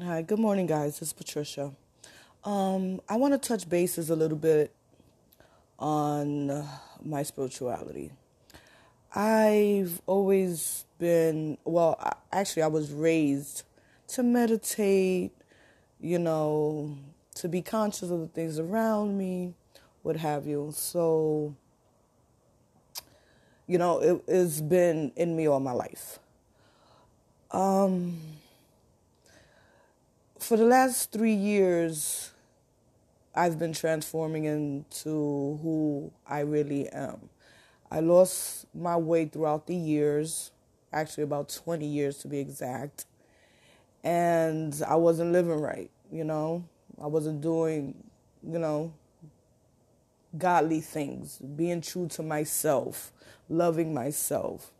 Hi, good morning, guys. This is Patricia. Um, I want to touch bases a little bit on uh, my spirituality. I've always been, well, actually, I was raised to meditate, you know, to be conscious of the things around me, what have you. So, you know, it, it's been in me all my life. Um, for the last three years, I've been transforming into who I really am. I lost my way throughout the years, actually, about 20 years to be exact. And I wasn't living right, you know? I wasn't doing, you know, godly things, being true to myself, loving myself,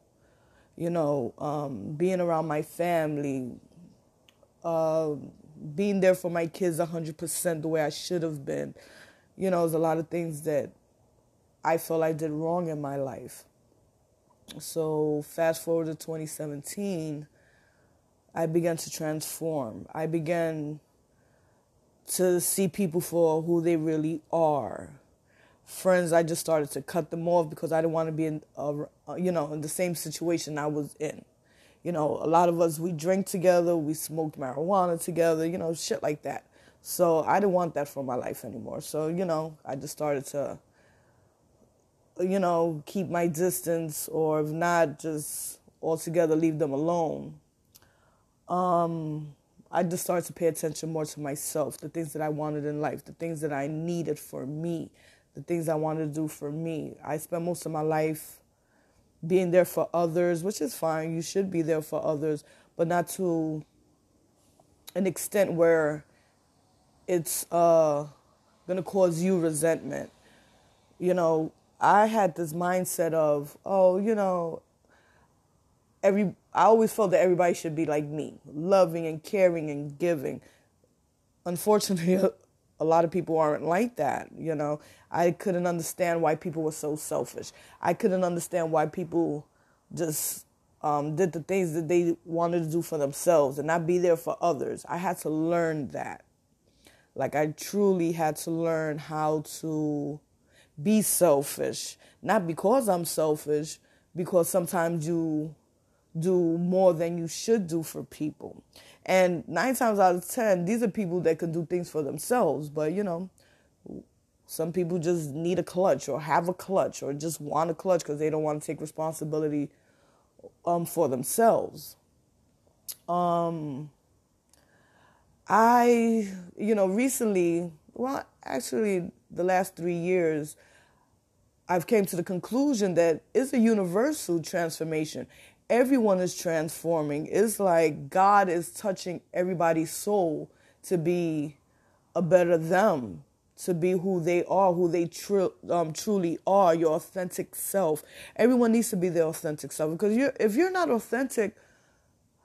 you know, um, being around my family, uh, being there for my kids 100% the way I should have been. You know, there's a lot of things that I felt I did wrong in my life. So, fast forward to 2017, I began to transform. I began to see people for who they really are. Friends, I just started to cut them off because I didn't want to be in, a, you know, in the same situation I was in. You know, a lot of us, we drink together, we smoked marijuana together, you know, shit like that. So I didn't want that for my life anymore. So, you know, I just started to, you know, keep my distance or if not, just altogether leave them alone. Um, I just started to pay attention more to myself, the things that I wanted in life, the things that I needed for me, the things I wanted to do for me. I spent most of my life being there for others, which is fine. You should be there for others, but not to an extent where it's uh, to cause you resentment. You know, I had this mindset of, oh, you know, every I always felt that everybody should be like me, loving and caring and giving. Unfortunately, a lot of people aren't like that, you know. I couldn't understand why people were so selfish. I couldn't understand why people just um, did the things that they wanted to do for themselves and not be there for others. I had to learn that. Like, I truly had to learn how to be selfish. Not because I'm selfish, because sometimes you do more than you should do for people. And nine times out of ten, these are people that can do things for themselves. But, you know, some people just need a clutch or have a clutch or just want a clutch because they don't want to take responsibility um, for themselves. Um, I, you know, recently, well, actually, the last three years, I've came to the conclusion that it's a universal transformation. Everyone is transforming. It's like God is touching everybody's soul to be a better them to be who they are, who they tr- um, truly are, your authentic self. Everyone needs to be their authentic self because you're, if you're not authentic,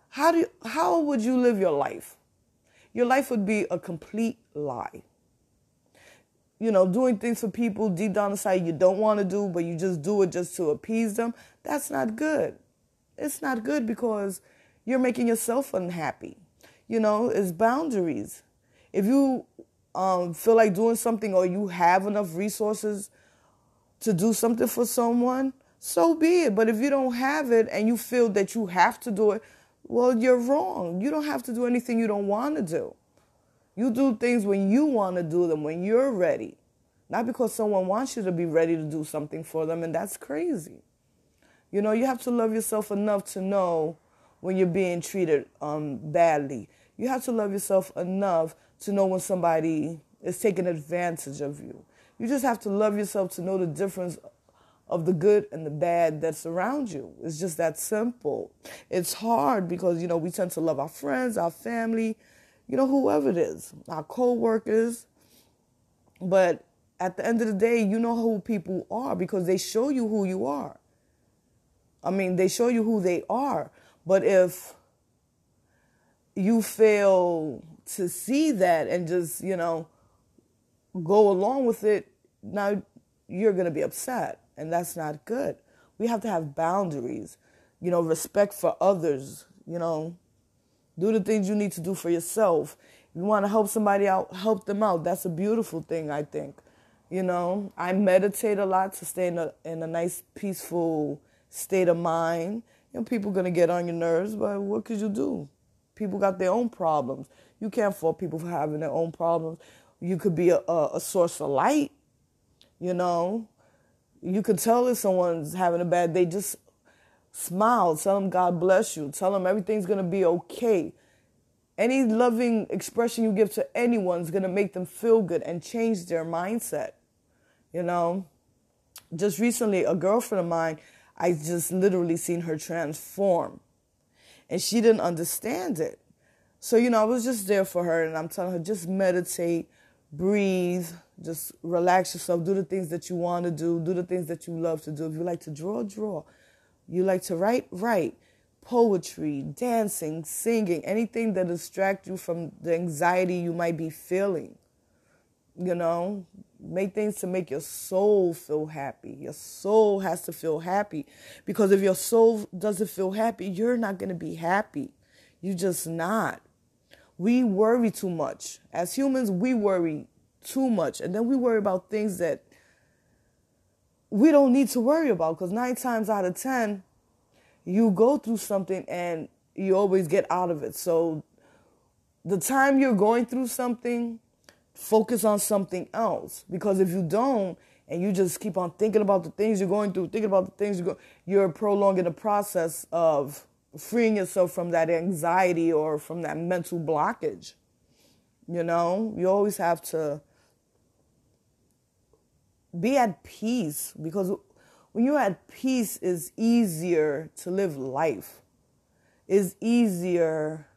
how do you, how would you live your life? Your life would be a complete lie. You know, doing things for people deep down inside you don't want to do, but you just do it just to appease them. That's not good. It's not good because you're making yourself unhappy. You know, it's boundaries. If you um, feel like doing something or you have enough resources to do something for someone, so be it. But if you don't have it and you feel that you have to do it, well, you're wrong. You don't have to do anything you don't want to do. You do things when you want to do them, when you're ready. Not because someone wants you to be ready to do something for them, and that's crazy. You know, you have to love yourself enough to know when you're being treated um, badly. You have to love yourself enough to know when somebody is taking advantage of you. You just have to love yourself to know the difference of the good and the bad that's around you. It's just that simple. It's hard because, you know, we tend to love our friends, our family, you know, whoever it is, our co-workers. But at the end of the day, you know who people are because they show you who you are. I mean, they show you who they are. But if you fail to see that and just, you know, go along with it, now you're going to be upset. And that's not good. We have to have boundaries, you know, respect for others, you know. Do the things you need to do for yourself. If you want to help somebody out, help them out. That's a beautiful thing, I think. You know, I meditate a lot to stay in a in a nice, peaceful state of mind. You know, people gonna get on your nerves, but what could you do? People got their own problems. You can't fault people for having their own problems. You could be a, a, a source of light. You know, you could tell if someone's having a bad day. Just smile. Tell them God bless you. Tell them everything's gonna be okay. Any loving expression you give to anyone is gonna make them feel good and change their mindset. You know, just recently, a girlfriend of mine, I just literally seen her transform. And she didn't understand it. So, you know, I was just there for her and I'm telling her, just meditate, breathe, just relax yourself, do the things that you want to do, do the things that you love to do. If you like to draw, draw. You like to write, write. Poetry, dancing, singing, anything that distract you from the anxiety you might be feeling. You know, make things to make your soul feel happy. Your soul has to feel happy because if your soul doesn't feel happy, you're not going to be happy. You just not. We worry too much. As humans, we worry too much. And then we worry about things that we don't need to worry about because nine times out of 10, you go through something and you always get out of it. So the time you're going through something, focus on something else. Because if you don't and you just keep on thinking about the things you're going through thinking about the things you go you're prolonging the process of freeing yourself from that anxiety or from that mental blockage. You know you always have to be at peace because when you're at peace it's easier to live life. It's easier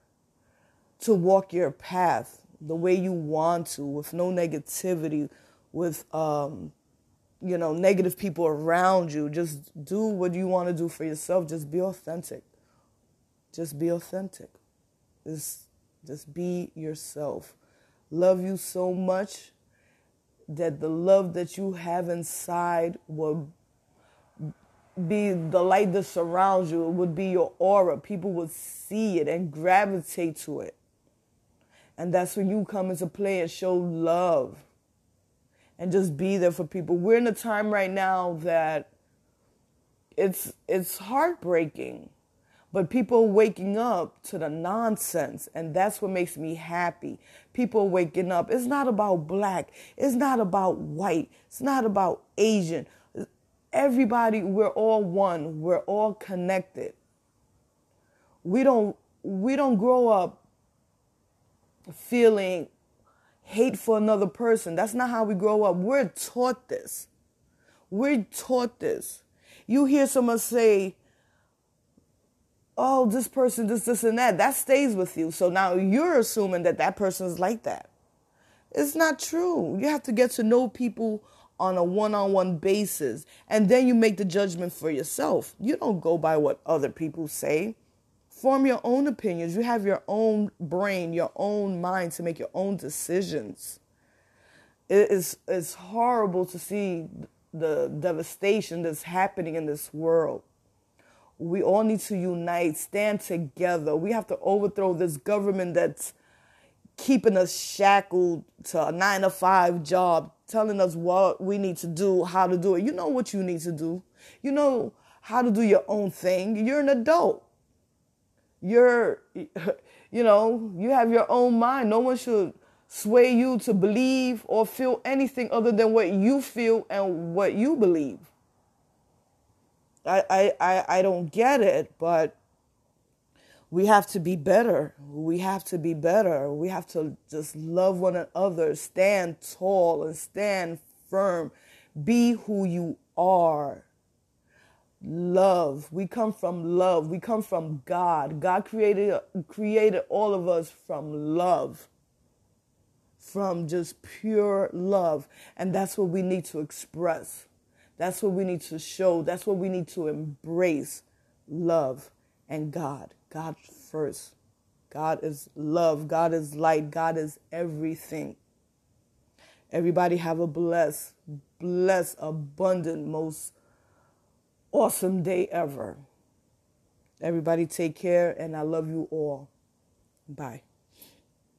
to walk your path the way you want to, with no negativity, with um, you know, negative people around you. Just do what you want to do for yourself. Just be authentic. Just be authentic. Just just be yourself. Love you so much that the love that you have inside will be the light that surrounds you. It would be your aura. People would see it and gravitate to it. And that's when you come into play and show love and just be there for people. We're in a time right now that it's it's heartbreaking. But people waking up to the nonsense, and that's what makes me happy. People waking up. It's not about black. It's not about white. It's not about Asian. Everybody, we're all one. We're all connected. We don't we don't grow up feeling hate for another person. That's not how we grow up. We're taught this. We're taught this. You hear someone say, oh, this person, this, this, and that. That stays with you. So now you're assuming that that person is like that. It's not true. You have to get to know people on a one on one basis. And then you make the judgment for yourself. You don't go by what other people say. Form your own opinions. You have your own brain, your own mind to make your own decisions. It is it's horrible to see the devastation that's happening in this world. We all need to unite, stand together. We have to overthrow this government that's keeping us shackled to a nine to five job, telling us what we need to do, how to do it. You know what you need to do. You know how to do your own thing. You're an adult you're, you know, you have your own mind. No one should sway you to believe or feel anything other than what you feel and what you believe. I, I, I, don't get it, but we have to be better. We have to be better. We have to just love one another, stand tall and stand firm. Be who you are love. We come from love. We come from God. God created created all of us from love. From just pure love. And that's what we need to express. That's what we need to show. That's what we need to embrace. Love and God. God first. God is love. God is light. God is everything. Everybody have a blessed, blessed, abundant, most awesome day ever. Everybody take care, and I love you all. Bye.